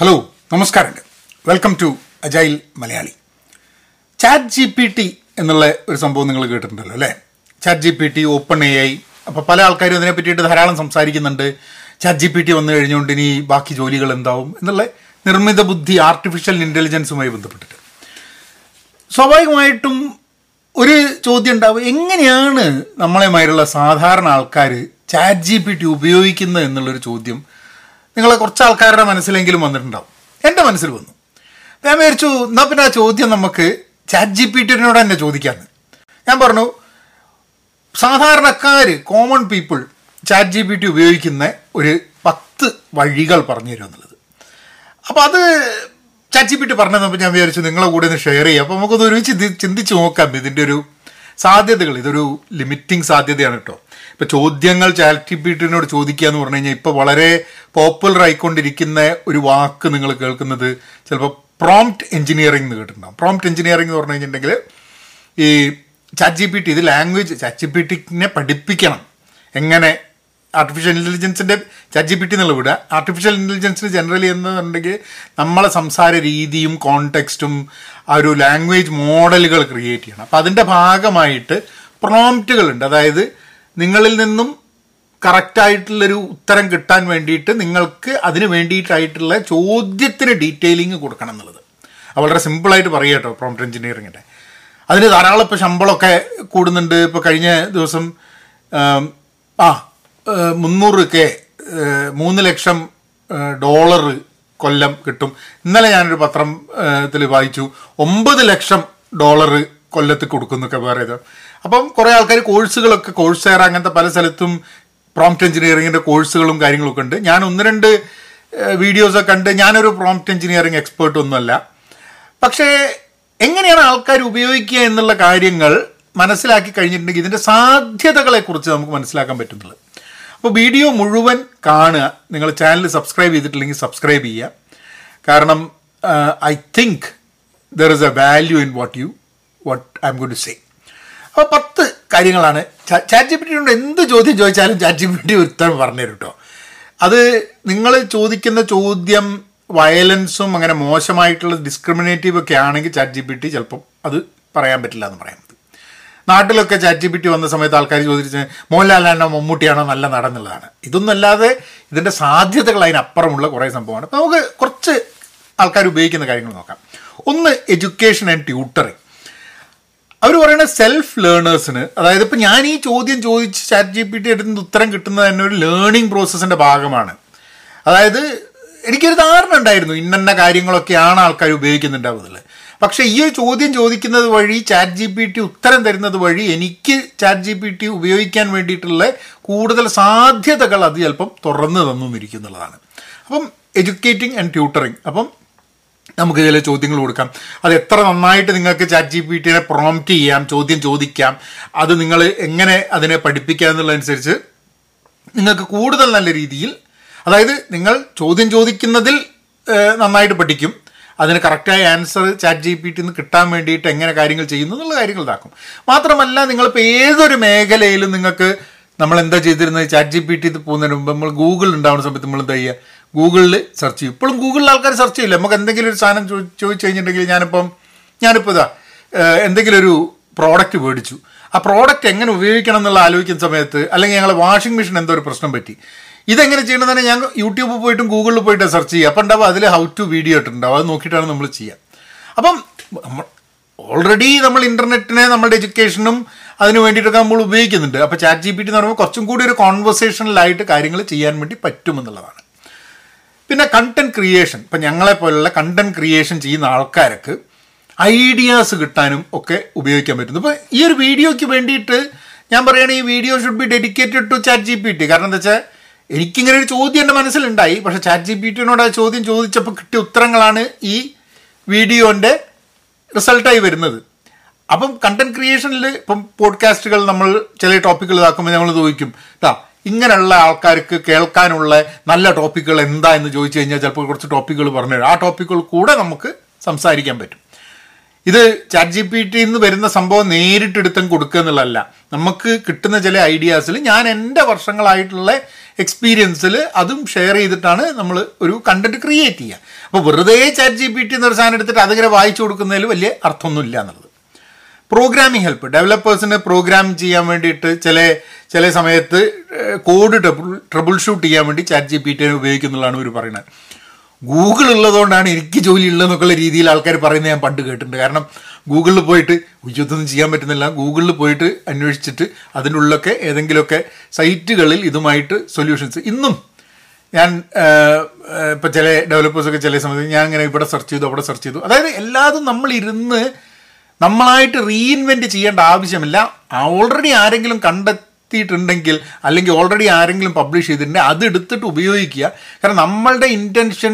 Hello നമസ്കാരമുണ്ട് welcome to agile Malayali chat G P T എന്നുള്ള ഒരു സംഭവം നിങ്ങൾ കേട്ടിട്ടുണ്ടല്ലോ അല്ലേ? Chat G P T open A I അപ്പോൾ പല ആൾക്കാരും അതിനെ പറ്റിയിട്ട് ധാരാളം സംസാരിക്കുന്നുണ്ട്. ചാറ്റ് ജി പി ടി വന്നു കഴിഞ്ഞുകൊണ്ട് ഇനി ബാക്കി ജോലികൾ എന്താവും എന്നുള്ള നിർമ്മിത ബുദ്ധി ആർട്ടിഫിഷ്യൽ ഇന്റലിജൻസുമായി ബന്ധപ്പെട്ടിട്ട്. സ്വാഭാവികമായിട്ടും ഒരു ചോദ്യം ഉണ്ടാവും എങ്ങനെയാണ് നമ്മളെമാരുള്ള സാധാരണ ആൾക്കാർ ചാറ്റ് ജി പി ടി ഉപയോഗിക്കുന്നത് എന്നുള്ളൊരു ചോദ്യം നിങ്ങളെ കുറച്ച് ആൾക്കാരുടെ മനസ്സിലെങ്കിലും വന്നിട്ടുണ്ടാവും. എന്റെ മനസ്സിൽ വന്നു. ഞാൻ വിചാരിച്ചു എന്നാൽ പിന്നെ ആ ചോദ്യം നമുക്ക് ചാറ്റ് ജി പി ടിനോട് തന്നെ ചോദിക്കാമെന്ന് ഞാൻ പറഞ്ഞു സാധാരണക്കാർ common people chat G P T ഉപയോഗിക്കുന്ന ഒരു പത്ത് വഴികൾ പറഞ്ഞു തരും എന്നുള്ളത്. അപ്പോൾ അത് ചാറ്റ് ജി പി ടി പറഞ്ഞപ്പോൾ ഞാൻ വിചാരിച്ചു നിങ്ങളെ കൂടെ ഒന്ന് ഷെയർ ചെയ്യാം. അപ്പോൾ നമുക്കൊന്ന് ഒരു ചിന്തി ചിന്തിച്ച് നോക്കാം. ഇതിന്റെ ഒരു സാധ്യതകൾ ഇതൊരു ലിമിറ്റിംഗ് സാധ്യതയാണ് കേട്ടോ ഇപ്പോൾ ചോദ്യങ്ങൾ ചാറ്റ് പീട്ടിനോട് ചോദിക്കുക എന്ന് പറഞ്ഞു കഴിഞ്ഞാൽ ഇപ്പൊ വളരെ പോപ്പുലർ ആയിക്കൊണ്ടിരിക്കുന്ന ഒരു വാക്ക് നിങ്ങൾ കേൾക്കുന്നത് ചിലപ്പോൾ പ്രോംപ്റ്റ് എഞ്ചിനീയറിംഗ് എന്ന് കേട്ടിട്ടുണ്ടാവും. പ്രോംപ്റ്റ് എഞ്ചിനീയറിംഗ് എന്ന് പറഞ്ഞു കഴിഞ്ഞിട്ടുണ്ടെങ്കിൽ ഈ ചാറ്റ് ജി പി ടി ഇത് ലാംഗ്വേജ് ചാറ്റ് ജി പി ടിനെ പഠിപ്പിക്കണം. എങ്ങനെ? ആർട്ടിഫിഷ്യൽ ഇന്റലിജൻസിന്റെ ചാറ്റ് ജി പി ടി എന്നുള്ള വിടുക. ആർട്ടിഫിഷ്യൽ ഇന്റലിജൻസിന് ജനറലി എന്നുണ്ടെങ്കിൽ നമ്മളെ സംസാര രീതിയും കോണ്ടെക്സ്റ്റും ആ ഒരു ലാംഗ്വേജ് മോഡലുകൾ ക്രിയേറ്റ് ചെയ്യണം. അപ്പോൾ അതിന്റെ ഭാഗമായിട്ട് പ്രോംപ്റ്റുകളുണ്ട് അതായത് നിങ്ങളിൽ നിന്നും കറക്റ്റായിട്ടുള്ളൊരു ഉത്തരം കിട്ടാൻ വേണ്ടിയിട്ട് നിങ്ങൾക്ക് അതിന് വേണ്ടിയിട്ടായിട്ടുള്ള ചോദ്യത്തിന് ഡീറ്റെയിലിംഗ് കൊടുക്കണം എന്നുള്ളത്. വളരെ സിമ്പിളായിട്ട് പറയുക കേട്ടോ പ്രോംപ്റ്റ് എഞ്ചിനീയറിങ്ങിന്റെ അതിന് ധാരാളം ഇപ്പോൾ ശമ്പളമൊക്കെ കൂടുന്നുണ്ട്. ഇപ്പോൾ കഴിഞ്ഞ ദിവസം ആ മുന്നൂറ് കെ മൂന്ന് ലക്ഷം ഡോളർ കൊല്ലം കിട്ടും. ഇന്നലെ ഞാനൊരു പത്രത്തിൽ വായിച്ചു. ഒമ്പത് ലക്ഷം ഡോളർ കൊല്ലത്ത് കൊടുക്കുന്നൊക്കെ വേറെ അപ്പം കുറേ ആൾക്കാർ കോഴ്സുകളൊക്കെ കോഴ്സ് കയറാൻ അങ്ങനത്തെ പല സ്ഥലത്തും പ്രോംപ്റ്റ് എഞ്ചിനീയറിങ്ങിന്റെ കോഴ്സുകളും കാര്യങ്ങളൊക്കെ ഉണ്ട്. ഞാൻ ഒന്ന് രണ്ട് വീഡിയോസൊക്കെ കണ്ട് ഞാനൊരു പ്രോംപ്റ്റ് എഞ്ചിനീയറിങ് എക്സ്പേർട്ട് ഒന്നുമല്ല. പക്ഷേ എങ്ങനെയാണ് ആൾക്കാർ ഉപയോഗിക്കുക എന്നുള്ള കാര്യങ്ങൾ മനസ്സിലാക്കി കഴിഞ്ഞിട്ടുണ്ടെങ്കിൽ ഇതിന്റെ സാധ്യതകളെക്കുറിച്ച് നമുക്ക് മനസ്സിലാക്കാൻ പറ്റുന്നുള്ളത് അപ്പോൾ വീഡിയോ മുഴുവൻ കാണുക. നിങ്ങൾ ചാനൽ സബ്സ്ക്രൈബ് ചെയ്തിട്ടില്ലെങ്കിൽ സബ്സ്ക്രൈബ് ചെയ്യുക. കാരണം I think there is a value in what you what I am good to say അപ്പോൾ പത്ത് കാര്യങ്ങളാണ്. ചാറ്റ് ജി പി ടിയോട് എന്ത് ചോദ്യം ചോദിച്ചാലും ചാറ്റ് ജി പി ടി ഉത്തരം പറഞ്ഞു തരും കേട്ടോ അത് നിങ്ങൾ ചോദിക്കുന്ന ചോദ്യം വയലൻസും അങ്ങനെ മോശമായിട്ടുള്ള ഡിസ്ക്രിമിനേറ്റീവ് ഒക്കെ ആണെങ്കിൽ ചാറ്റ് ജി പി ടി ചിലപ്പം അത് പറയാൻ പറ്റില്ല എന്ന് പറയുന്നത് നാട്ടിലൊക്കെ ചാറ്റ് ജി പി ടി വന്ന സമയത്ത് ആൾക്കാർ ചോദിച്ച് മോഹൻലാലാണോ മമ്മൂട്ടിയാണോ നല്ല നടന്നുള്ളതാണ്. ഇതൊന്നും അല്ലാതെ ഇതിന്റെ സാധ്യതകൾ അതിനപ്പുറമുള്ള കുറേ സംഭവമാണ്. അപ്പോൾ നമുക്ക് കുറച്ച് ആൾക്കാർ ഉപയോഗിക്കുന്ന കാര്യങ്ങൾ നോക്കാം. ഒന്ന് എഡ്യൂക്കേഷൻ ആൻഡ് ട്യൂട്ടറിങ്. അവർ പറയുന്ന സെൽഫ് ലേണേഴ്സിന് അതായത് ഇപ്പം ഞാൻ ഈ ചോദ്യം ചോദിച്ച് ചാറ്റ് ജി പി ടി എടുത്ത് ഉത്തരം കിട്ടുന്നത് തന്നെ ഒരു ലേണിംഗ് പ്രോസസ്സിന്റെ ഭാഗമാണ്. അതായത് എനിക്കൊരു ധാരണ ഉണ്ടായിരുന്നു ഇന്ന കാര്യങ്ങളൊക്കെയാണ് ആൾക്കാർ ഉപയോഗിക്കുന്നുണ്ടാവുന്നത്. പക്ഷേ ഈ ഒരു ചോദ്യം ചോദിക്കുന്നത് വഴി ചാറ്റ് ജി പി ടി ഉത്തരം തരുന്നത് വഴി എനിക്ക് ചാറ്റ് ജി പി ടി ഉപയോഗിക്കാൻ വേണ്ടിയിട്ടുള്ള കൂടുതൽ സാധ്യതകൾ അത് ചിലപ്പം തുറന്നു തന്നിരിക്കുന്നുള്ളതാണ്. അപ്പം എഡ്യൂക്കേറ്റിംഗ് ആൻഡ് ട്യൂട്ടറിങ് അപ്പം നമുക്ക് ചില ചോദ്യങ്ങൾ കൊടുക്കാം. അത് എത്ര നന്നായിട്ട് നിങ്ങൾക്ക് ചാറ്റ് ജി പി ടിനെ പ്രോംപ്റ്റ് ചെയ്യാം ചോദ്യം ചോദിക്കാം അത് നിങ്ങൾ എങ്ങനെ അതിനെ പഠിപ്പിക്കാം എന്നുള്ളതനുസരിച്ച് നിങ്ങൾക്ക് കൂടുതൽ നല്ല രീതിയിൽ അതായത് നിങ്ങൾ ചോദ്യം ചോദിക്കുന്നതിൽ നന്നായിട്ട് പഠിക്കും. അതിന് കറക്റ്റായ answer chat G P T നിന്ന് കിട്ടാൻ വേണ്ടിയിട്ട് എങ്ങനെ കാര്യങ്ങൾ ചെയ്യുന്നു എന്നുള്ള കാര്യങ്ങൾ ഇതാക്കും. മാത്രമല്ല നിങ്ങളിപ്പോൾ ഏതൊരു മേഖലയിലും നിങ്ങൾക്ക് നമ്മൾ എന്താ ചെയ്തിരുന്നത്? ചാറ്റ് ജി പി ടി പോകുന്നതിന് മുമ്പ് നമ്മൾ ഗൂഗിൾ ഉണ്ടാവുന്ന സമയത്ത് നമ്മൾ എന്താ ചെയ്യുക? ഗൂഗിളിൽ സെർച്ച് ചെയ്യും. ഇപ്പോഴും ഗൂഗിളിൽ ആൾക്കാർ സെർച്ച് ചെയ്യില്ല. നമുക്ക് എന്തെങ്കിലും ഒരു സാധനം ചോദിച്ചു കഴിഞ്ഞിട്ടുണ്ടെങ്കിൽ ഞാനിപ്പം ഞാനിപ്പോൾ ഇതാ എന്തെങ്കിലും ഒരു പ്രോഡക്റ്റ് മേടിച്ചു. ആ പ്രോഡക്റ്റ് എങ്ങനെ ഉപയോഗിക്കണം എന്നുള്ള ആലോചിക്കുന്ന സമയത്ത് അല്ലെങ്കിൽ ഞങ്ങളെ വാഷിംഗ് മെഷീൻ എന്തോ ഒരു പ്രശ്നം പറ്റി. ഇതെങ്ങനെ ചെയ്യണമെന്ന് ഞാൻ യൂട്യൂബിൽ പോയിട്ടും ഗൂഗിളിൽ പോയിട്ട് സെർച്ച് ചെയ്യുക അപ്പം ഉണ്ടാവും അതിൽ ഹൗ ടു വീഡിയോ ഇട്ടിട്ടുണ്ടാവും. അത് നോക്കിയിട്ടാണ് നമ്മൾ ചെയ്യുക അപ്പം നമ്മൾ ഓൾറെഡി നമ്മൾ ഇന്റർനെറ്റിനെ നമ്മുടെ എഡ്യൂക്കേഷനും അതിന് വേണ്ടിയിട്ടൊക്കെ നമ്മൾ ഉപയോഗിക്കുന്നുണ്ട്. അപ്പോൾ ചാറ്റ് ജി പി ടി എന്ന് പറയുമ്പോൾ കുറച്ചും കൂടി ഒരു കോൺവെർസേഷനിലായിട്ട് കാര്യങ്ങൾ ചെയ്യാൻ വേണ്ടി പറ്റുമെന്നുള്ളതാണ് പിന്നെ കണ്ടന്റ് ക്രിയേഷൻ ഇപ്പം ഞങ്ങളെ പോലുള്ള കണ്ടന്റ് ക്രിയേഷൻ ചെയ്യുന്ന ആൾക്കാർക്ക് ഐഡിയാസ് കിട്ടാനും ഒക്കെ ഉപയോഗിക്കാൻ പറ്റുന്നു. ഇപ്പോൾ ഈ ഒരു വീഡിയോയ്ക്ക് വേണ്ടിയിട്ട് ഞാൻ പറയുകയാണെങ്കിൽ ഈ video should be dedicated to chat G P T കാരണം എന്താ വെച്ചാൽ എനിക്കിങ്ങനെ ഒരു ചോദ്യം എന്റെ മനസ്സിലുണ്ടായി. പക്ഷേ ചാറ്റ് ജി പി ടിനോട് ആ ചോദ്യം ചോദിച്ചപ്പോൾ കിട്ടിയ ഉത്തരങ്ങളാണ് ഈ വീഡിയോന്റെ റിസൾട്ടായി വരുന്നത്. അപ്പം കണ്ടന്റ് ക്രിയേഷനിൽ ഇപ്പം പോഡ്കാസ്റ്റുകൾ നമ്മൾ ചില ടോപ്പിക്കുകൾ ഇതാക്കുമ്പോൾ നമ്മൾ ചോദിക്കും. ഇതാ ഇങ്ങനെയുള്ള ആൾക്കാർക്ക് കേൾക്കാനുള്ള നല്ല ടോപ്പിക്കുകൾ എന്താ എന്ന് ചോദിച്ചു കഴിഞ്ഞാൽ ചിലപ്പോൾ കുറച്ച് ടോപ്പിക്കുകൾ പറഞ്ഞു ആ ടോപ്പിക്കുകൾ കൂടെ നമുക്ക് സംസാരിക്കാൻ പറ്റും. ഇത് ചാറ്റ് ജി പി ടിന്ന് വരുന്ന സംഭവം നേരിട്ടെടുത്തും കൊടുക്കുക എന്നുള്ളതല്ല. നമുക്ക് കിട്ടുന്ന ചില ഐഡിയാസിൽ ഞാൻ എന്റെ വർഷങ്ങളായിട്ടുള്ള എക്സ്പീരിയൻസിൽ അതും ഷെയർ ചെയ്തിട്ടാണ് നമ്മൾ ഒരു കണ്ടന്റ് ക്രിയേറ്റ് ചെയ്യുക. അപ്പോൾ വെറുതെ ചാറ്റ് ജി പി ടി എന്നൊരു സാധനം എടുത്തിട്ട് അതിങ്ങനെ വായിച്ചു കൊടുക്കുന്നതിൽ വലിയ അർത്ഥമൊന്നുമില്ല എന്നുള്ളത്. പ്രോഗ്രാമിംഗ് ഹെൽപ്പ് ഡെവലപ്പേഴ്സിന് പ്രോഗ്രാം ചെയ്യാൻ വേണ്ടിയിട്ട് ചില ചില സമയത്ത് കോഡ് ട്രബിൾ ട്രബിൾ ഷൂട്ട് ചെയ്യാൻ വേണ്ടി ചാറ്റ് ജി പി ടി ഉപയോഗിക്കുന്നുള്ളതാണ് ഇവർ പറയുന്നത്. ഗൂഗിൾ ഉള്ളതുകൊണ്ടാണ് എനിക്ക് ജോലി ഉള്ളതെന്നൊക്കെയുള്ള രീതിയിൽ ആൾക്കാർ പറയുന്നത് ഞാൻ പണ്ട് കേട്ടിട്ടുണ്ട്. കാരണം ഗൂഗിളിൽ പോയിട്ട് ഇതൊന്നും ചെയ്യാൻ പറ്റുന്നില്ല. ഗൂഗിളിൽ പോയിട്ട് അന്വേഷിച്ചിട്ട് അതിനുള്ളൊക്കെ ഏതെങ്കിലുമൊക്കെ സൈറ്റുകളിൽ ഇതുമായിട്ട് സൊല്യൂഷൻസ്. ഇന്നും ഞാൻ ഇപ്പോൾ ചില ഡെവലപ്പേഴ്സൊക്കെ ചില സമയത്ത് ഞാൻ ഇങ്ങനെ ഇവിടെ സെർച്ച് ചെയ്തു അവിടെ സെർച്ച് ചെയ്തു. അതായത് എല്ലാതും നമ്മളിരുന്ന് നമ്മളായിട്ട് റീഇൻവെന്റ് ചെയ്യേണ്ട ആവശ്യമില്ല. ഓൾറെഡി ആരെങ്കിലും കണ്ടെത്തിയിട്ടുണ്ടെങ്കിൽ അല്ലെങ്കിൽ ഓൾറെഡി ആരെങ്കിലും പബ്ലിഷ് ചെയ്തിട്ടുണ്ടെങ്കിൽ അത് എടുത്തിട്ട് ഉപയോഗിക്കുക. കാരണം നമ്മളുടെ ഇന്റൻഷൻ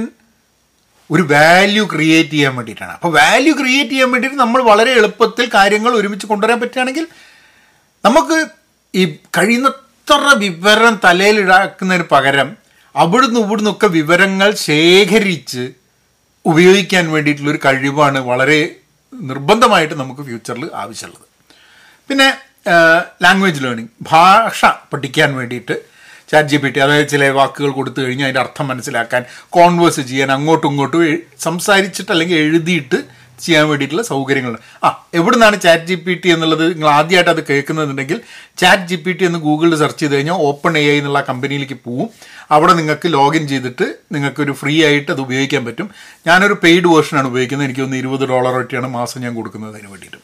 ഒരു വാല്യൂ ക്രിയേറ്റ് ചെയ്യാൻ വേണ്ടിയിട്ടാണ്. അപ്പോൾ വാല്യൂ ക്രിയേറ്റ് ചെയ്യാൻ വേണ്ടിയിട്ട് നമ്മൾ വളരെ എളുപ്പത്തിൽ കാര്യങ്ങൾ ഒരുമിച്ച് കൊണ്ടുവരാൻ പറ്റുകയാണെങ്കിൽ നമുക്ക് ഈ കഴിയുന്നത്ര വിവരം തലയിലിടാക്കുന്നതിന് പകരം അവിടുന്ന് ഇവിടുന്ന് ഒക്കെ വിവരങ്ങൾ ശേഖരിച്ച് ഉപയോഗിക്കാൻ വേണ്ടിയിട്ടുള്ളൊരു കഴിവാണ് വളരെ നിർബന്ധമായിട്ട് നമുക്ക് ഫ്യൂച്ചറിൽ ആവശ്യമുള്ളത്. പിന്നെ ലാംഗ്വേജ് ലേണിംഗ് ഭാഷ പഠിക്കാൻ വേണ്ടിയിട്ട് ചാറ്റ് ജി പി ടി അതായത് ചില വാക്കുകൾ കൊടുത്തു കഴിഞ്ഞാൽ അതിന്റെ അർത്ഥം മനസ്സിലാക്കാൻ കോൺവേഴ്സ് ചെയ്യാൻ അങ്ങോട്ടും ഇങ്ങോട്ടും സംസാരിച്ചിട്ട് അല്ലെങ്കിൽ എഴുതിയിട്ട് ചെയ്യാൻ വേണ്ടിയിട്ടുള്ള സൗകര്യങ്ങളുണ്ട്. ആ എവിടെ നിന്നാണ് ചാറ്റ് ജി പി ടി എന്നുള്ളത് നിങ്ങൾ ആദ്യമായിട്ട് അത് കേൾക്കുന്നുണ്ടെങ്കിൽ ചാറ്റ് ജി പി ടി എന്ന് ഗൂഗിളിൽ സെർച്ച് ചെയ്ത് കഴിഞ്ഞാൽ ഓപ്പൺ എ ഐ എന്നുള്ള കമ്പനിയിലേക്ക് പോവും. അവിടെ നിങ്ങൾക്ക് ലോഗിൻ ചെയ്തിട്ട് നിങ്ങൾക്കൊരു ഫ്രീ ആയിട്ട് അത് ഉപയോഗിക്കാൻ പറ്റും. ഞാനൊരു പെയ്ഡ് വേർഷനാണ് ഉപയോഗിക്കുന്നത്. എനിക്ക് ഒന്ന് ഇരുപത് ഡോളർ ഒക്കെയാണ് മാസം ഞാൻ കൊടുക്കുന്നത് അതിന് വേണ്ടിയിട്ട്.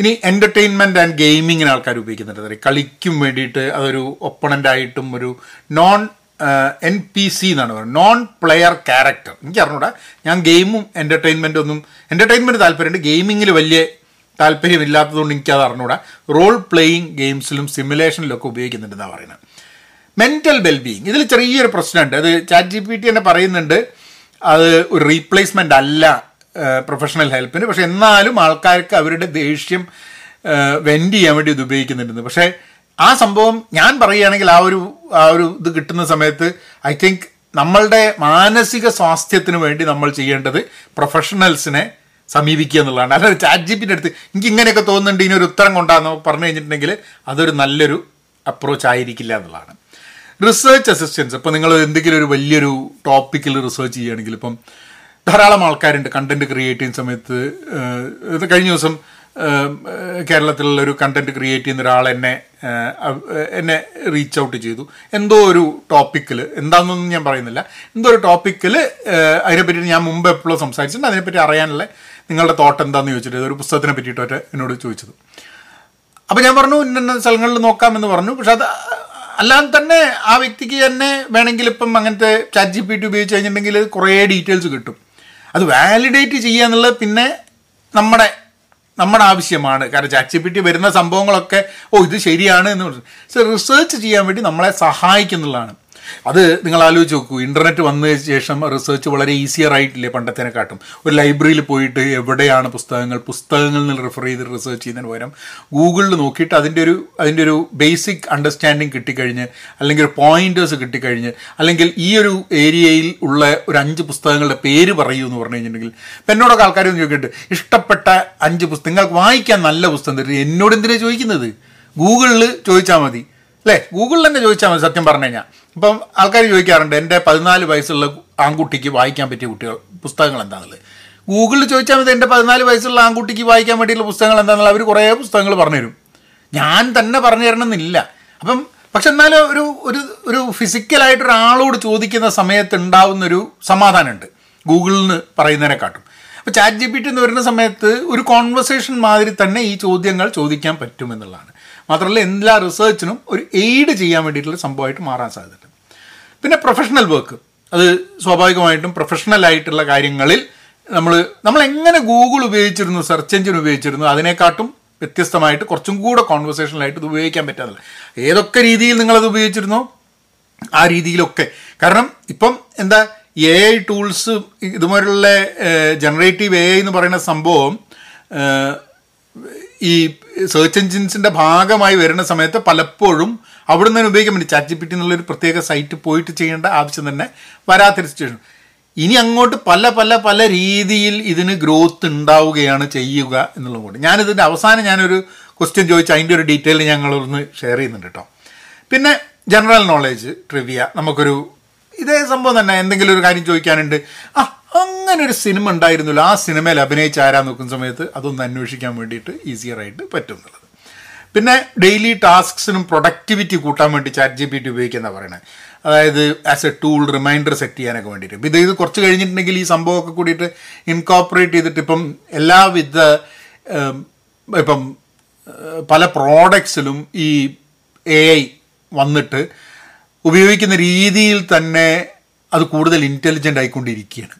ഇനി എന്റർടൈൻമെന്റ് ആൻഡ് ഗെയിമിങ്ങിന് ആൾക്കാർ ഉപയോഗിക്കുന്നുണ്ട്. കളിക്കും വേണ്ടിയിട്ട് അതൊരു ഒപ്പണന്റ് ആയിട്ടും ഒരു നോൺ എൻ പി സി എന്നാണ് പറയുന്നത്. നോൺ പ്ലെയർ ക്യാരക്ടർ എനിക്ക് അറിഞ്ഞൂടാ. ഞാൻ ഗെയിമും എന്റർടൈൻമെന്റ് ഒന്നും എന്റർടൈൻമെന്റ് താല്പര്യമുണ്ട്. ഗെയിമിങ്ങിൽ വലിയ താല്പര്യമില്ലാത്തതുകൊണ്ട് എനിക്കത് അറിഞ്ഞൂടാ. റോൾ പ്ലേയിങ് ഗെയിംസിലും സിമുലേഷനിലൊക്കെ ഉപയോഗിക്കുന്നുണ്ടെന്നാണ് പറയുന്നത്. മെന്റൽ വെൽബീയിങ് ഇതിൽ ചെറിയൊരു പ്രശ്നമുണ്ട്. അത് ചാറ്റ് ജി പി ടി തന്നെ പറയുന്നുണ്ട്. അത് ഒരു റീപ്ലേസ്മെന്റ് അല്ല പ്രൊഫഷണൽ ഹെൽപ്പിന് പക്ഷെ എന്നാലും ആൾക്കാർക്ക് അവരുടെ ദേഷ്യം വെൻഡ് ചെയ്യാൻ വേണ്ടി ഇത് ഉപയോഗിക്കുന്നുണ്ടെന്ന് പക്ഷേ ആ സംഭവം ഞാൻ പറയുകയാണെങ്കിൽ ആ ഒരു ആ ഒരു ഇത് കിട്ടുന്ന സമയത്ത് ഐ തിങ്ക് നമ്മളുടെ മാനസിക സ്വാസ്ഥ്യത്തിന് വേണ്ടി നമ്മൾ ചെയ്യേണ്ടത് പ്രൊഫഷണൽസിനെ സമീപിക്കുക എന്നുള്ളതാണ്. അല്ലാതെ ചാറ്റ് ജി പിന്റെ അടുത്ത് എനിക്ക് ഇങ്ങനെയൊക്കെ തോന്നുന്നുണ്ട് ഇനി ഒരു ഉത്തരം കൊണ്ടാന്ന് പറഞ്ഞു കഴിഞ്ഞിട്ടുണ്ടെങ്കിൽ അതൊരു നല്ലൊരു അപ്രോച്ച് ആയിരിക്കില്ല എന്നുള്ളതാണ്. റിസർച്ച് അസിസ്റ്റൻസ് ഇപ്പോൾ നിങ്ങൾ എന്തെങ്കിലും ഒരു വലിയൊരു ടോപ്പിക്കിൽ റിസർച്ച് ചെയ്യുകയാണെങ്കിൽ ഇപ്പം ധാരാളം ആൾക്കാരുണ്ട് കണ്ടന്റ് ക്രിയേറ്റ് ചെയ്യുന്ന സമയത്ത് കഴിഞ്ഞ ദിവസം കേരളത്തിലുള്ള ഒരു കണ്ടന്റ് ക്രിയേറ്റ് ചെയ്യുന്ന ഒരാൾ എന്നെ എന്നെ റീച്ച് ഔട്ട് ചെയ്തു. എന്തോ ഒരു ടോപ്പിക്കിൽ എന്താണെന്നൊന്നും ഞാൻ പറയുന്നില്ല. എന്തോ ഒരു ടോപ്പിക്കിൽ അതിനെപ്പറ്റി ഞാൻ മുമ്പ് എപ്പോഴും സംസാരിച്ചിട്ടുണ്ട്. അതിനെപ്പറ്റി അറിയാനുള്ള നിങ്ങളുടെ തോട്ട് എന്താണെന്ന് ചോദിച്ചിട്ട് ഒരു പുസ്തകത്തിനെ പറ്റിയിട്ടൊക്കെ എന്നോട് ചോദിച്ചത്. അപ്പോൾ ഞാൻ പറഞ്ഞു ഇന്ന സ്ഥലങ്ങളിൽ നോക്കാമെന്ന് പറഞ്ഞു. പക്ഷെ അത് അല്ലാതെ തന്നെ ആ വ്യക്തിക്ക് തന്നെ വേണമെങ്കിൽ ഇപ്പം അങ്ങനത്തെ ചാറ്റ് ജി പി ടി ഉപയോഗിച്ച് കഴിഞ്ഞിട്ടുണ്ടെങ്കിൽ കുറേ ഡീറ്റെയിൽസ് കിട്ടും. അത് വാലിഡേറ്റ് ചെയ്യുക എന്നുള്ളത് പിന്നെ നമ്മുടെ നമ്മുടെ ആവശ്യമാണ്. കാരണം ചാറ്റ് ജി പി ടി വരുന്ന സംഭവങ്ങളൊക്കെ ഓ ഇത് ശരിയാണ് എന്ന് പറഞ്ഞു. റിസർച്ച് ചെയ്യാൻ വേണ്ടി നമ്മളെ സഹായിക്കുന്നുള്ളതാണ്. അത് നിങ്ങൾ ആലോചിച്ച് നോക്കൂ. ഇന്റർനെറ്റ് വന്നതിന് ശേഷം റിസർച്ച് വളരെ ഈസിയർ ആയിട്ടില്ലേ പണ്ടത്തേനെക്കാട്ടും ഒരു ലൈബ്രറിയിൽ പോയിട്ട് എവിടെയാണ് പുസ്തകങ്ങൾ പുസ്തകങ്ങളിൽ നിന്ന് റെഫർ ചെയ്ത് റിസർച്ച് ചെയ്യുന്നതിന് പകരം ഗൂഗിളിൽ നോക്കിയിട്ട് അതിന്റെ ഒരു അതിന്റെ ഒരു ബേസിക് അണ്ടർസ്റ്റാൻഡിങ് കിട്ടിക്കഴിഞ്ഞ് അല്ലെങ്കിൽ ഒരു പോയിന്റേഴ്സ് കിട്ടിക്കഴിഞ്ഞ് അല്ലെങ്കിൽ ഈ ഒരു ഏരിയയിൽ ഉള്ള ഒരു അഞ്ച് പുസ്തകങ്ങളുടെ പേര് പറയൂ എന്ന് പറഞ്ഞു കഴിഞ്ഞിട്ടുണ്ടെങ്കിൽ ഇപ്പം എന്നോടൊക്കെ ആൾക്കാരും ചോദിക്കട്ടെ ഇഷ്ടപ്പെട്ട അഞ്ച് പുസ്തകം നിങ്ങൾക്ക് വായിക്കാൻ നല്ല പുസ്തകം തരും എന്നോട് എന്തിനാണ് ചോദിക്കുന്നത്? ഗൂഗിളിൽ ചോദിച്ചാൽ മതി. അല്ലേ? ഗൂഗിളിൽ തന്നെ ചോദിച്ചാൽ മതി സത്യം പറഞ്ഞു കഴിഞ്ഞാൽ ഇപ്പം ആൾക്കാർ ചോദിക്കാറുണ്ട് എന്റെ പതിനാല് വയസ്സുള്ള ആൺകുട്ടിക്ക് വായിക്കാൻ പറ്റിയ കുട്ടികൾ പുസ്തകങ്ങൾ എന്താണെന്നുള്ളത് ഗൂഗിളിൽ ചോദിച്ചാൽ മതി എന്റെ പതിനാല് വയസ്സുള്ള ആൺകുട്ടിക്ക് വായിക്കാൻ വേണ്ടിയുള്ള പുസ്തകങ്ങൾ എന്താണെന്നുള്ള അവർ കുറേ പുസ്തകങ്ങൾ പറഞ്ഞുതരും. ഞാൻ തന്നെ പറഞ്ഞു തരണമെന്നില്ല. അപ്പം പക്ഷെ എന്നാലും ഒരു ഒരു ഒരു ഫിസിക്കലായിട്ട് ഒരാളോട് ചോദിക്കുന്ന സമയത്ത് ഉണ്ടാവുന്നൊരു സമാധാനമുണ്ട്. ഗൂഗിളിൽ നിന്ന് പറയുന്നതിനെക്കാട്ടും. അപ്പോൾ ചാറ്റ് ജി പി ടി എന്ന് വരുന്ന സമയത്ത് ഒരു കോൺവെർസേഷൻ മാതിരി തന്നെ ഈ ചോദ്യങ്ങൾ ചോദിക്കാൻ പറ്റുമെന്നുള്ളതാണ്. മാത്രമല്ല എല്ലാ റിസർച്ചിനും ഒരു എയ്ഡ് ചെയ്യാൻ വേണ്ടിയിട്ടുള്ള സംഭവമായിട്ട് മാറാൻ സാധ്യതയുണ്ട്. പിന്നെ പ്രൊഫഷണൽ വർക്ക് അത് സ്വാഭാവികമായിട്ടും പ്രൊഫഷണൽ ആയിട്ടുള്ള കാര്യങ്ങളിൽ നമ്മൾ നമ്മൾ എങ്ങനെ ഗൂഗിൾ ഉപയോഗിച്ചിരുന്നു സെർച്ച് എഞ്ചിൻ ഉപയോഗിച്ചിരുന്നു അതിനെക്കാട്ടും വ്യത്യസ്തമായിട്ട് കുറച്ചും കൂടെ കോൺവെർസേഷനിലായിട്ട് ഇത് ഉപയോഗിക്കാൻ പറ്റാതില്ല ഏതൊക്കെ രീതിയിൽ നിങ്ങളത് ഉപയോഗിച്ചിരുന്നോ ആ രീതിയിലൊക്കെ. കാരണം ഇപ്പം എന്താ എ ഐ ടൂൾസ് ഇതുപോലുള്ള ജനറേറ്റീവ് എ ഐ എന്ന് പറയുന്ന സംഭവം ഈ സെർച്ച് എഞ്ചിൻസിന്റെ ഭാഗമായി വരുന്ന സമയത്ത് പലപ്പോഴും അവിടെ നിന്ന് ഉപയോഗിക്കാൻ പറ്റും. ചാറ്റ് ജി പി ടി എന്നുള്ളൊരു പ്രത്യേക സൈറ്റ് പോയിട്ട് ചെയ്യേണ്ട ആവശ്യം തന്നെ വരാത്തൊരു സിറ്റുവേഷൻ ഇനി അങ്ങോട്ട് പല പല പല രീതിയിൽ ഇതിന് ഗ്രോത്ത് ഉണ്ടാവുകയാണ് ചെയ്യുക എന്നുള്ളത് കൊണ്ട്. ഞാനിതിന്റെ അവസാനം ഞാനൊരു ക്വസ്റ്റ്യൻ ചോദിച്ചു അതിന്റെ ഒരു ഡീറ്റെയിൽ ഞങ്ങളൊന്ന് ഷെയർ ചെയ്യുന്നുണ്ട് കേട്ടോ. പിന്നെ ജനറൽ നോളേജ് ട്രിവിയ നമുക്കൊരു ഇതേ സംഭവം തന്നെ എന്തെങ്കിലും ഒരു കാര്യം ചോദിക്കാനുണ്ട്. ആ അങ്ങനെ ഒരു സിനിമ ഉണ്ടായിരുന്നല്ലോ. ആ സിനിമയിൽ അഭിനയിച്ച് ആരാ നോക്കുന്ന സമയത്ത് അതൊന്ന് അന്വേഷിക്കാൻ വേണ്ടിയിട്ട് ഈസിയർ ആയിട്ട് പറ്റും എന്നുള്ളത്. പിന്നെ ഡെയിലി ടാസ്ക്സിനും പ്രൊഡക്ടിവിറ്റി കൂട്ടാൻ വേണ്ടി ചാറ്റ് ജി പി ടി ഉപയോഗിക്കുന്ന പറയണത് അതായത് as a tool reminder set ചെയ്യാനൊക്കെ വേണ്ടിയിട്ട്. ഇത് ഇത് കുറച്ച് കഴിഞ്ഞിട്ടുണ്ടെങ്കിൽ ഈ സംഭവമൊക്കെ കൂടിയിട്ട് ഇൻകോപ്പറേറ്റ് ചെയ്തിട്ട് ഇപ്പം എല്ലാവിധ ഇപ്പം പല പ്രോഡക്ട്സിലും ഈ എ ഐ വന്നിട്ട് ഉപയോഗിക്കുന്ന രീതിയിൽ തന്നെ അത് കൂടുതൽ ഇന്റലിജന്റ് ആയിക്കൊണ്ടിരിക്കുകയാണ്.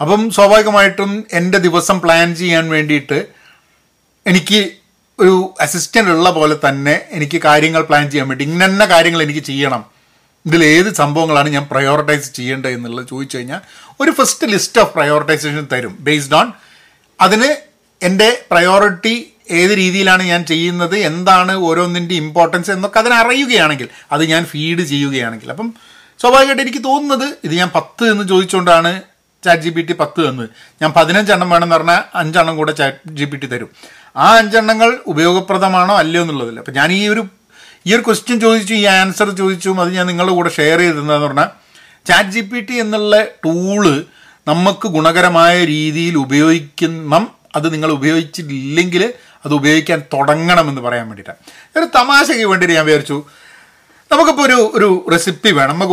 അപ്പം സ്വാഭാവികമായിട്ടും എന്റെ ദിവസം പ്ലാൻ ചെയ്യാൻ വേണ്ടിയിട്ട് എനിക്ക് ഒരു അസിസ്റ്റന്റ് ഉള്ള പോലെ തന്നെ എനിക്ക് കാര്യങ്ങൾ പ്ലാൻ ചെയ്യാൻ വേണ്ടി ഇന്ന കാര്യങ്ങൾ എനിക്ക് ചെയ്യണം. ഇതിൽ ഏത് സംഭവങ്ങളാണ് ഞാൻ പ്രയോറിറ്റൈസ് ചെയ്യേണ്ടത് എന്നുള്ളത് ചോദിച്ചു കഴിഞ്ഞാൽ ഒരു ഫസ്റ്റ് ലിസ്റ്റ് ഓഫ് പ്രയോറിറ്റൈസേഷൻ തരും. ബേസ്ഡ് ഓൺ അതിന് എന്റെ പ്രയോറിറ്റി ഏത് രീതിയിലാണ് ഞാൻ ചെയ്യുന്നത് എന്താണ് ഓരോന്നിന്റെ ഇമ്പോർട്ടൻസ് എന്നൊക്കെ അതിനറിയുകയാണെങ്കിൽ അത് ഞാൻ ഫീഡ് ചെയ്യുകയാണെങ്കിൽ. അപ്പം സ്വാഭാവികമായിട്ട് എനിക്ക് തോന്നുന്നത് ഇത് ഞാൻ പത്ത് എന്ന് ചോദിച്ചുകൊണ്ടാണ് ചാറ്റ് ജി പി ടി പത്ത് തന്നു. ഞാൻ പതിനഞ്ചെണ്ണം വേണമെന്ന് പറഞ്ഞാൽ അഞ്ചെണ്ണം കൂടെ ചാറ്റ് ജി പി ടി തരും. ആ അഞ്ചെണ്ണങ്ങൾ ഉപയോഗപ്രദമാണോ അല്ലയോ എന്നുള്ളതില്ല. അപ്പം ഞാൻ ഈ ഒരു ഈ ഒരു ക്വസ്റ്റ്യൻ ചോദിച്ചു ഈ ആൻസർ ചോദിച്ചും അത് ഞാൻ നിങ്ങളുടെ കൂടെ ഷെയർ ചെയ്തതെന്ന് പറഞ്ഞാൽ ചാറ്റ് ജി പി ടി എന്നുള്ള ടൂൾ നമുക്ക് ഗുണകരമായ രീതിയിൽ ഉപയോഗിക്കണം അത് നിങ്ങൾ ഉപയോഗിച്ചിട്ടില്ലെങ്കിൽ അത് ഉപയോഗിക്കാൻ തുടങ്ങണമെന്ന് പറയാൻ വേണ്ടിയിട്ടാണ് ഒരു തമാശയ്ക്ക് വേണ്ടിയിട്ട് ഞാൻ വിചാരിച്ചു നമുക്കിപ്പോൾ ഒരു ഒരു റെസിപ്പി വേണം. നമുക്ക്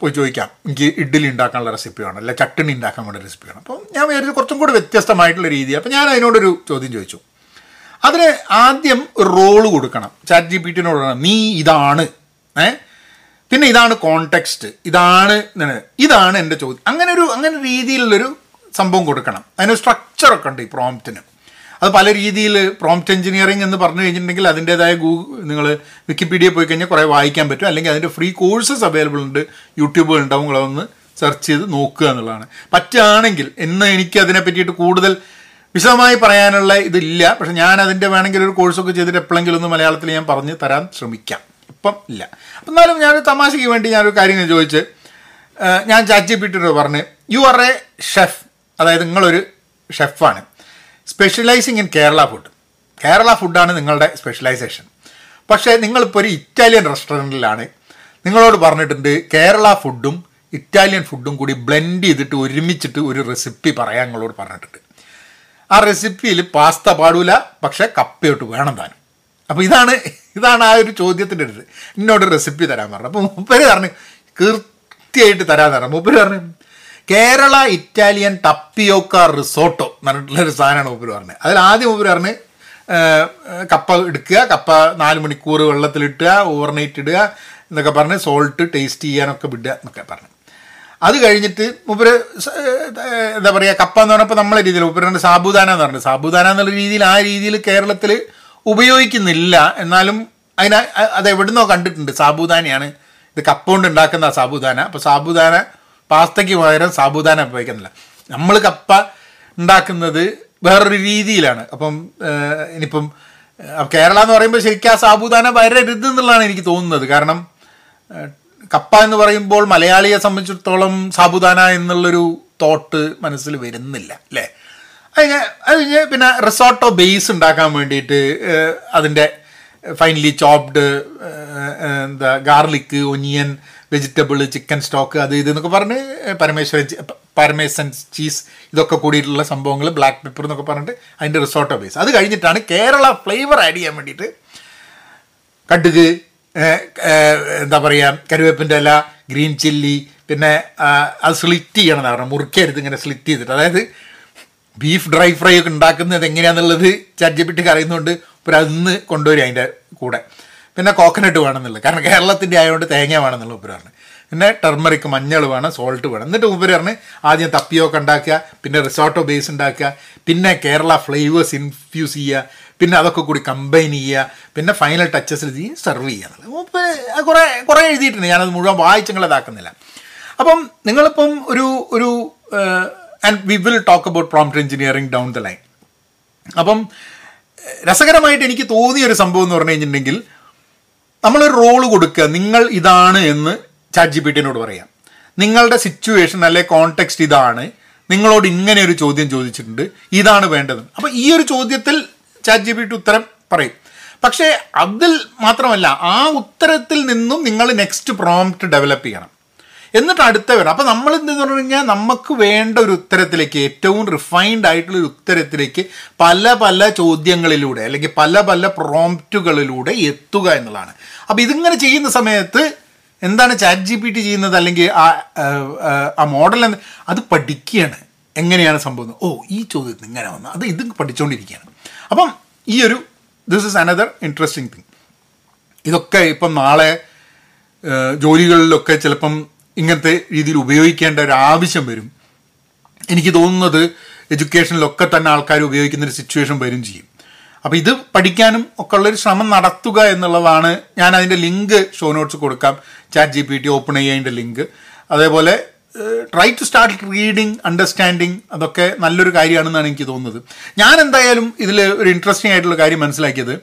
പോയി ചോദിക്കാം. എനിക്ക് ഇഡ്ഡലി ഉണ്ടാക്കാനുള്ള റെസിപ്പി വേണം അല്ല ചട്ടണി ഉണ്ടാക്കാൻ വേണ്ട റെസിപ്പി വേണം. അപ്പം ഞാൻ വിചാരിച്ചു കുറച്ചും കൂടി വ്യത്യസ്തമായിട്ടുള്ള രീതി അപ്പം ഞാൻ അതിനോടൊരു ചോദ്യം ചോദിച്ചു. അതിന് ആദ്യം ഒരു റോൾ കൊടുക്കണം. ചാറ്റ് ജി പി ടിനോട് നീ ഇതാണ്. ഏ? പിന്നെ ഇതാണ് കോണ്ടെക്സ്റ്റ് ഇതാണ് ഇതാണ് എന്റെ ചോദ്യം. അങ്ങനെ ഒരു അങ്ങനെ രീതിയിലുള്ളൊരു സംഭവം കൊടുക്കണം. അതിന് സ്ട്രക്ചറൊക്കെ ഉണ്ട് ഈ പ്രോംപ്റ്റിന് അത് പല രീതിയിൽ പ്രോംപ്റ്റ് എഞ്ചിനീയറിംഗ് എന്ന് പറഞ്ഞു കഴിഞ്ഞിട്ടുണ്ടെങ്കിൽ അതിന്റെതായ ഗൂഗിൾ നിങ്ങൾ വിക്കിപീഡിയ പോയി കഴിഞ്ഞാൽ കുറേ വായിക്കാൻ പറ്റും. അല്ലെങ്കിൽ അതിന്റെ ഫ്രീ കോഴ്സസ് അവൈലബിൾ ഉണ്ട് യൂട്യൂബുകൾ ഉണ്ടാവും നിങ്ങളതൊന്ന് സെർച്ച് ചെയ്ത് നോക്കുക എന്നുള്ളതാണ്. പറ്റുകയാണെങ്കിൽ ഇന്ന് എനിക്ക് അതിനെ പറ്റിയിട്ട് കൂടുതൽ വിശദമായി പറയാനുള്ള ഇതില്ല. പക്ഷെ ഞാൻ അതിന്റെ വേണമെങ്കിൽ ഒരു കോഴ്സൊക്കെ ചെയ്തിട്ട് എപ്പോഴെങ്കിലും ഒന്ന് മലയാളത്തിൽ ഞാൻ പറഞ്ഞ് തരാൻ ശ്രമിക്കാം. ഇപ്പം ഇല്ല. അപ്പം എന്നാലും ഞാനൊരു തമാശയ്ക്ക് വേണ്ടി ഞാനൊരു കാര്യം ചോദിച്ച് ഞാൻ ചാറ്റ് ജി പറഞ്ഞ് യു ആർ എ ഷെഫ് അതായത് നിങ്ങളൊരു ഷെഫാണ് specialising in Kerala food Kerala ഫുഡാണ് നിങ്ങളുടെ സ്പെഷ്യലൈസേഷൻ പക്ഷേ നിങ്ങളിപ്പോൾ ഒരു ഇറ്റാലിയൻ റെസ്റ്റോറന്റിലാണ് നിങ്ങളോട് പറഞ്ഞിട്ടുണ്ട് കേരള ഫുഡും ഇറ്റാലിയൻ ഫുഡും കൂടി ബ്ലെൻഡ് ചെയ്തിട്ട് ഒരുമിച്ചിട്ട് ഒരു റെസിപ്പി പറയാൻ നിങ്ങളോട് പറഞ്ഞിട്ടുണ്ട്. ആ റെസിപ്പിയിൽ പാസ്ത പാടൂല പക്ഷേ കപ്പയോട്ട് വേണം താനും. അപ്പോൾ ഇതാണ് ഇതാണ് ആ ഒരു ചോദ്യത്തിന്റെ അടുത്ത്. എന്നോട് റെസിപ്പി തരാൻ പറഞ്ഞു. അപ്പോൾ മുപ്പര് പറഞ്ഞു കൃത്യമായിട്ട് തരാൻ പറഞ്ഞു. മുപ്പര് പറഞ്ഞു കേരള ഇറ്റാലിയൻ ടപ്പിയോക്ക റിസോർട്ടോ എന്ന് പറഞ്ഞിട്ടുള്ള ഒരു സാധനമാണ് മുപ്പര് പറഞ്ഞത്. അതിൽ ആദ്യം മുപ്പര് പറഞ്ഞ് കപ്പ എടുക്കുക കപ്പ നാല് മണിക്കൂർ വെള്ളത്തിലിട്ടുക ഓവർനൈറ്റ് ഇടുക എന്നൊക്കെ പറഞ്ഞ് സോൾട്ട് ടേസ്റ്റ് ചെയ്യാനൊക്കെ വിടുക എന്നൊക്കെ പറഞ്ഞു. അത് കഴിഞ്ഞിട്ട് മൂപ്പര് എന്താ പറയുക കപ്പ എന്ന് പറഞ്ഞപ്പോൾ നമ്മളെ രീതിയിൽ മൂപ്പരുടെ സാബുദാന എന്ന് പറഞ്ഞത് സാബുദാന എന്നുള്ള രീതിയിൽ ആ രീതിയിൽ കേരളത്തിൽ ഉപയോഗിക്കുന്നില്ല. എന്നാലും അതിന് അത് എവിടുന്നോ കണ്ടിട്ടുണ്ട്. സാബുദാനയാണ്. ഇത് കപ്പ കൊണ്ട് ഉണ്ടാക്കുന്ന സാബുദാന. അപ്പോൾ സാബുദാന പാസ്തയ്ക്ക് പകരം സാബുദാന ഉപയോഗിക്കുന്നില്ല. നമ്മൾ കപ്പ ഉണ്ടാക്കുന്നത് വേറൊരു രീതിയിലാണ്. അപ്പം ഇനിയിപ്പം കേരള എന്ന് പറയുമ്പോൾ ശരിക്കും ആ സാബുദാന വരരുത് എന്നുള്ളതാണ് എനിക്ക് തോന്നുന്നത്. കാരണം കപ്പ എന്ന് പറയുമ്പോൾ മലയാളിയെ സംബന്ധിച്ചിടത്തോളം സാബുദാന എന്നുള്ളൊരു തോട്ട് മനസ്സിൽ വരുന്നില്ല അല്ലേ? അത് അത് പിന്നെ റിസോർട്ടോ ബേസ് ഉണ്ടാക്കാൻ വേണ്ടിയിട്ട് അതിന്റെ ഫൈനലി ചോപ്ഡ് എന്താ garlic onion vegetable chicken stock അത് ഇത് എന്നൊക്കെ പറഞ്ഞ് പരമേശ്വരൻ പരമേശൻ ചീസ് ഇതൊക്കെ കൂടിയിട്ടുള്ള സംഭവങ്ങൾ ബ്ലാക്ക് പെപ്പർ എന്നൊക്കെ പറഞ്ഞിട്ട് അതിന്റെ റിസോർട്ടോ ബേസ്. അത് കഴിഞ്ഞിട്ടാണ് കേരള ഫ്ലേവർ ആഡ് ചെയ്യാൻ വേണ്ടിയിട്ട് കടുക് എന്താ പറയുക കരുവേപ്പിന്റെ ഇല ഗ്രീൻ ചില്ലി പിന്നെ അത് സ്ലിറ്റ് ചെയ്യണം എന്നാണ് പറഞ്ഞത് മുറിക്കരുത് ഇങ്ങനെ സ്ലിറ്റ് ചെയ്തിട്ട്. അതായത് ബീഫ് ഡ്രൈ ഫ്രൈ ഒക്കെ ഉണ്ടാക്കുന്നത് എങ്ങനെയാണെന്നുള്ളത് ചട്ടിപ്പിട്ടിക്ക് അറിയുന്നതുകൊണ്ട് ഒരു അന്ന് കൊണ്ടുവരും അതിന്റെ കൂടെ. പിന്നെ കോക്കനട്ട് വേണമെന്നുള്ളത് കാരണം കേരളത്തിന്റെ ആയതുകൊണ്ട് തേങ്ങ വേണമെന്നുള്ള ഉപ്പര് പറഞ്ഞു പിന്നെ ടെർമറിക്ക് മഞ്ഞൾ വേണം സോൾട്ട് വേണം. എന്നിട്ട് ഉപ്പര് പറഞ്ഞ് ആദ്യം തപ്പിയൊക്കെ ഉണ്ടാക്കുക പിന്നെ റിസോർട്ടോ ബേസ് ഉണ്ടാക്കുക പിന്നെ കേരള ഫ്ലേവേഴ്സ് ഇൻഫ്യൂസ് ചെയ്യുക പിന്നെ അതൊക്കെ കൂടി കമ്പൈൻ ചെയ്യുക പിന്നെ ഫൈനൽ ടച്ചസിൽ സെർവ് ചെയ്യുക എന്നുള്ളത്. കുറേ കുറേ എഴുതിയിട്ടുണ്ട്. ഞാനത് മുഴുവൻ വായിച്ചങ്ങളതാക്കുന്നില്ല അപ്പം നിങ്ങളിപ്പം ഒരു ഒരു and we will talk about prompt engineering down the line അപ്പം രസകരമായിട്ട് എനിക്ക് തോന്നിയ ഒരു സംഭവം എന്ന് പറഞ്ഞു കഴിഞ്ഞിട്ടുണ്ടെങ്കിൽ നമ്മളൊരു റോൾ കൊടുക്കുക. നിങ്ങൾ ഇതാണ് എന്ന് ചാറ്റ് ജി പി ടിനോട് പറയാം. നിങ്ങളുടെ സിറ്റുവേഷൻ അല്ലെ കോണ്ടെക്സ്റ്റ് ഇതാണ്. നിങ്ങളോട് ഇങ്ങനെ ഒരു ചോദ്യം ചോദിച്ചിട്ടുണ്ട്. ഇതാണ് വേണ്ടത്. അപ്പോൾ ഈ ഒരു ചോദ്യത്തിൽ ചാറ്റ് ജി പി ടി ഉത്തരം പറയും. പക്ഷേ അതിൽ മാത്രമല്ല ആ ഉത്തരത്തിൽ നിന്നും നിങ്ങൾ നെക്സ്റ്റ് പ്രോംപ്റ്റ് ഡെവലപ്പ് ചെയ്യണം. എന്നിട്ട് അടുത്ത വരണം അപ്പം നമ്മൾ എന്തെന്ന് പറഞ്ഞു കഴിഞ്ഞാൽ നമുക്ക് വേണ്ട ഒരു ഉത്തരത്തിലേക്ക് ഏറ്റവും റിഫൈൻഡ് ആയിട്ടുള്ള ഒരു ഉത്തരത്തിലേക്ക് പല പല ചോദ്യങ്ങളിലൂടെ അല്ലെങ്കിൽ പല പല പ്രോംപ്റ്റുകളിലൂടെ എത്തുക എന്നുള്ളതാണ്. അപ്പം ഇതിങ്ങനെ ചെയ്യുന്ന സമയത്ത് എന്താണ് ചാറ്റ് ജി പി ടി ചെയ്യുന്നത്? അല്ലെങ്കിൽ ആ ആ, മോഡൽ എന്ന് അത് പഠിക്കുകയാണ്. എങ്ങനെയാണ് സംഭവം ഓ ഈ ചോദ്യത്തിന് ഇങ്ങനെ വന്നു. അത് ഇത് പഠിച്ചുകൊണ്ടിരിക്കുകയാണ് അപ്പം ഈ ഒരു this is another interesting thing ഇതൊക്കെ ഇപ്പം നാളെ ജോലികളിലൊക്കെ ചിലപ്പം ഇങ്ങനത്തെ രീതിയിൽ ഉപയോഗിക്കേണ്ട ഒരു ആവശ്യം വരും. എനിക്ക് തോന്നുന്നത് എഡ്യൂക്കേഷനിലൊക്കെ തന്നെ ആൾക്കാർ ഉപയോഗിക്കുന്ന ഒരു സിറ്റുവേഷൻ വരും ചെയ്യും. അപ്പോൾ ഇത് പഠിക്കാനും ഒക്കെ ഉള്ളൊരു ശ്രമം നടത്തുക എന്നുള്ളതാണ് ഞാൻ അതിന്റെ ലിങ്ക് ഷോ നോട്ട്സ് കൊടുക്കാം. Chat G P T open ചെയ്യേന്റെ link. അതേപോലെ try to start reading understanding അതൊക്കെ നല്ലൊരു കാര്യമാണെന്നാണ് എനിക്ക് തോന്നുന്നത്. ഞാൻ എന്തായാലും ഇതിൽ ഒരു ഇൻട്രസ്റ്റിംഗ് ആയിട്ടുള്ള കാര്യം മനസ്സിലാക്കിയത്.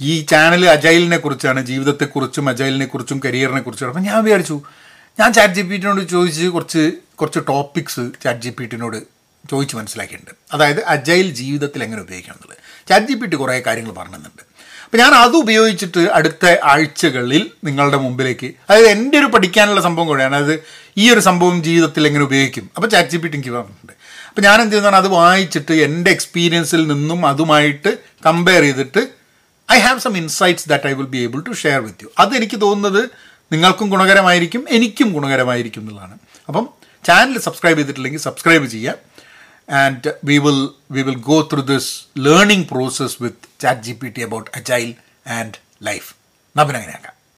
ഈ ചാനൽ അജൈലിനെ കുറിച്ചാണ് ജീവിതത്തെക്കുറിച്ചും അജൈലിനെ കുറിച്ചും കരിയറിനെ കുറിച്ചും. അപ്പം ഞാൻ വിചാരിച്ചു ഞാൻ ചാറ്റ് ജി പി ടിനോട് ചോദിച്ച് കുറച്ച് കുറച്ച് ടോപ്പിക്സ് ചാറ്റ് ജി പി ടിനോട് ചോദിച്ച് മനസ്സിലാക്കിയിട്ടുണ്ട്. അതായത് അജൈൽ ജീവിതത്തിൽ എങ്ങനെ ഉപയോഗിക്കണം എന്നുള്ളത് ചാറ്റ് ജി പി ടി കുറേ കാര്യങ്ങൾ പറഞ്ഞിട്ടുണ്ട്. അപ്പം ഞാൻ അത് ഉപയോഗിച്ചിട്ട് അടുത്ത ആഴ്ചകളിൽ നിങ്ങളുടെ മുമ്പിലേക്ക് അതായത് എന്റെ ഒരു പഠിക്കാനുള്ള സംഭവം കൂടെയാണ് അതായത് ഈ ഒരു സംഭവം ജീവിതത്തിൽ എങ്ങനെ ഉപയോഗിക്കും. അപ്പോൾ ചാറ്റ് ജി പി ടി എനിക്ക് പറഞ്ഞിട്ടുണ്ട്. അപ്പോൾ ഞാൻ എന്ത് ചെയ്യുന്നതാണ്? അത് വായിച്ചിട്ട് എന്റെ എക്സ്പീരിയൻസിൽ നിന്നും അതുമായിട്ട് കമ്പയർ ചെയ്തിട്ട് I have some insights that I will be able to share with you അതെനിക്ക് തോന്നുന്നത് നിങ്ങൾക്കും ഗുണകരമായിരിക്കും എനിക്കും ഗുണകരമായിരിക്കും എന്നുള്ളതാണ്. അപ്പം ചാനൽ സബ്സ്ക്രൈബ് ചെയ്തിട്ടില്ലെങ്കിൽ സബ്സ്ക്രൈബ് ചെയ്യുക. And we will we will go through this learning process with chat G P T about agile and life നമുക്കങ്ങനെയാക്കാം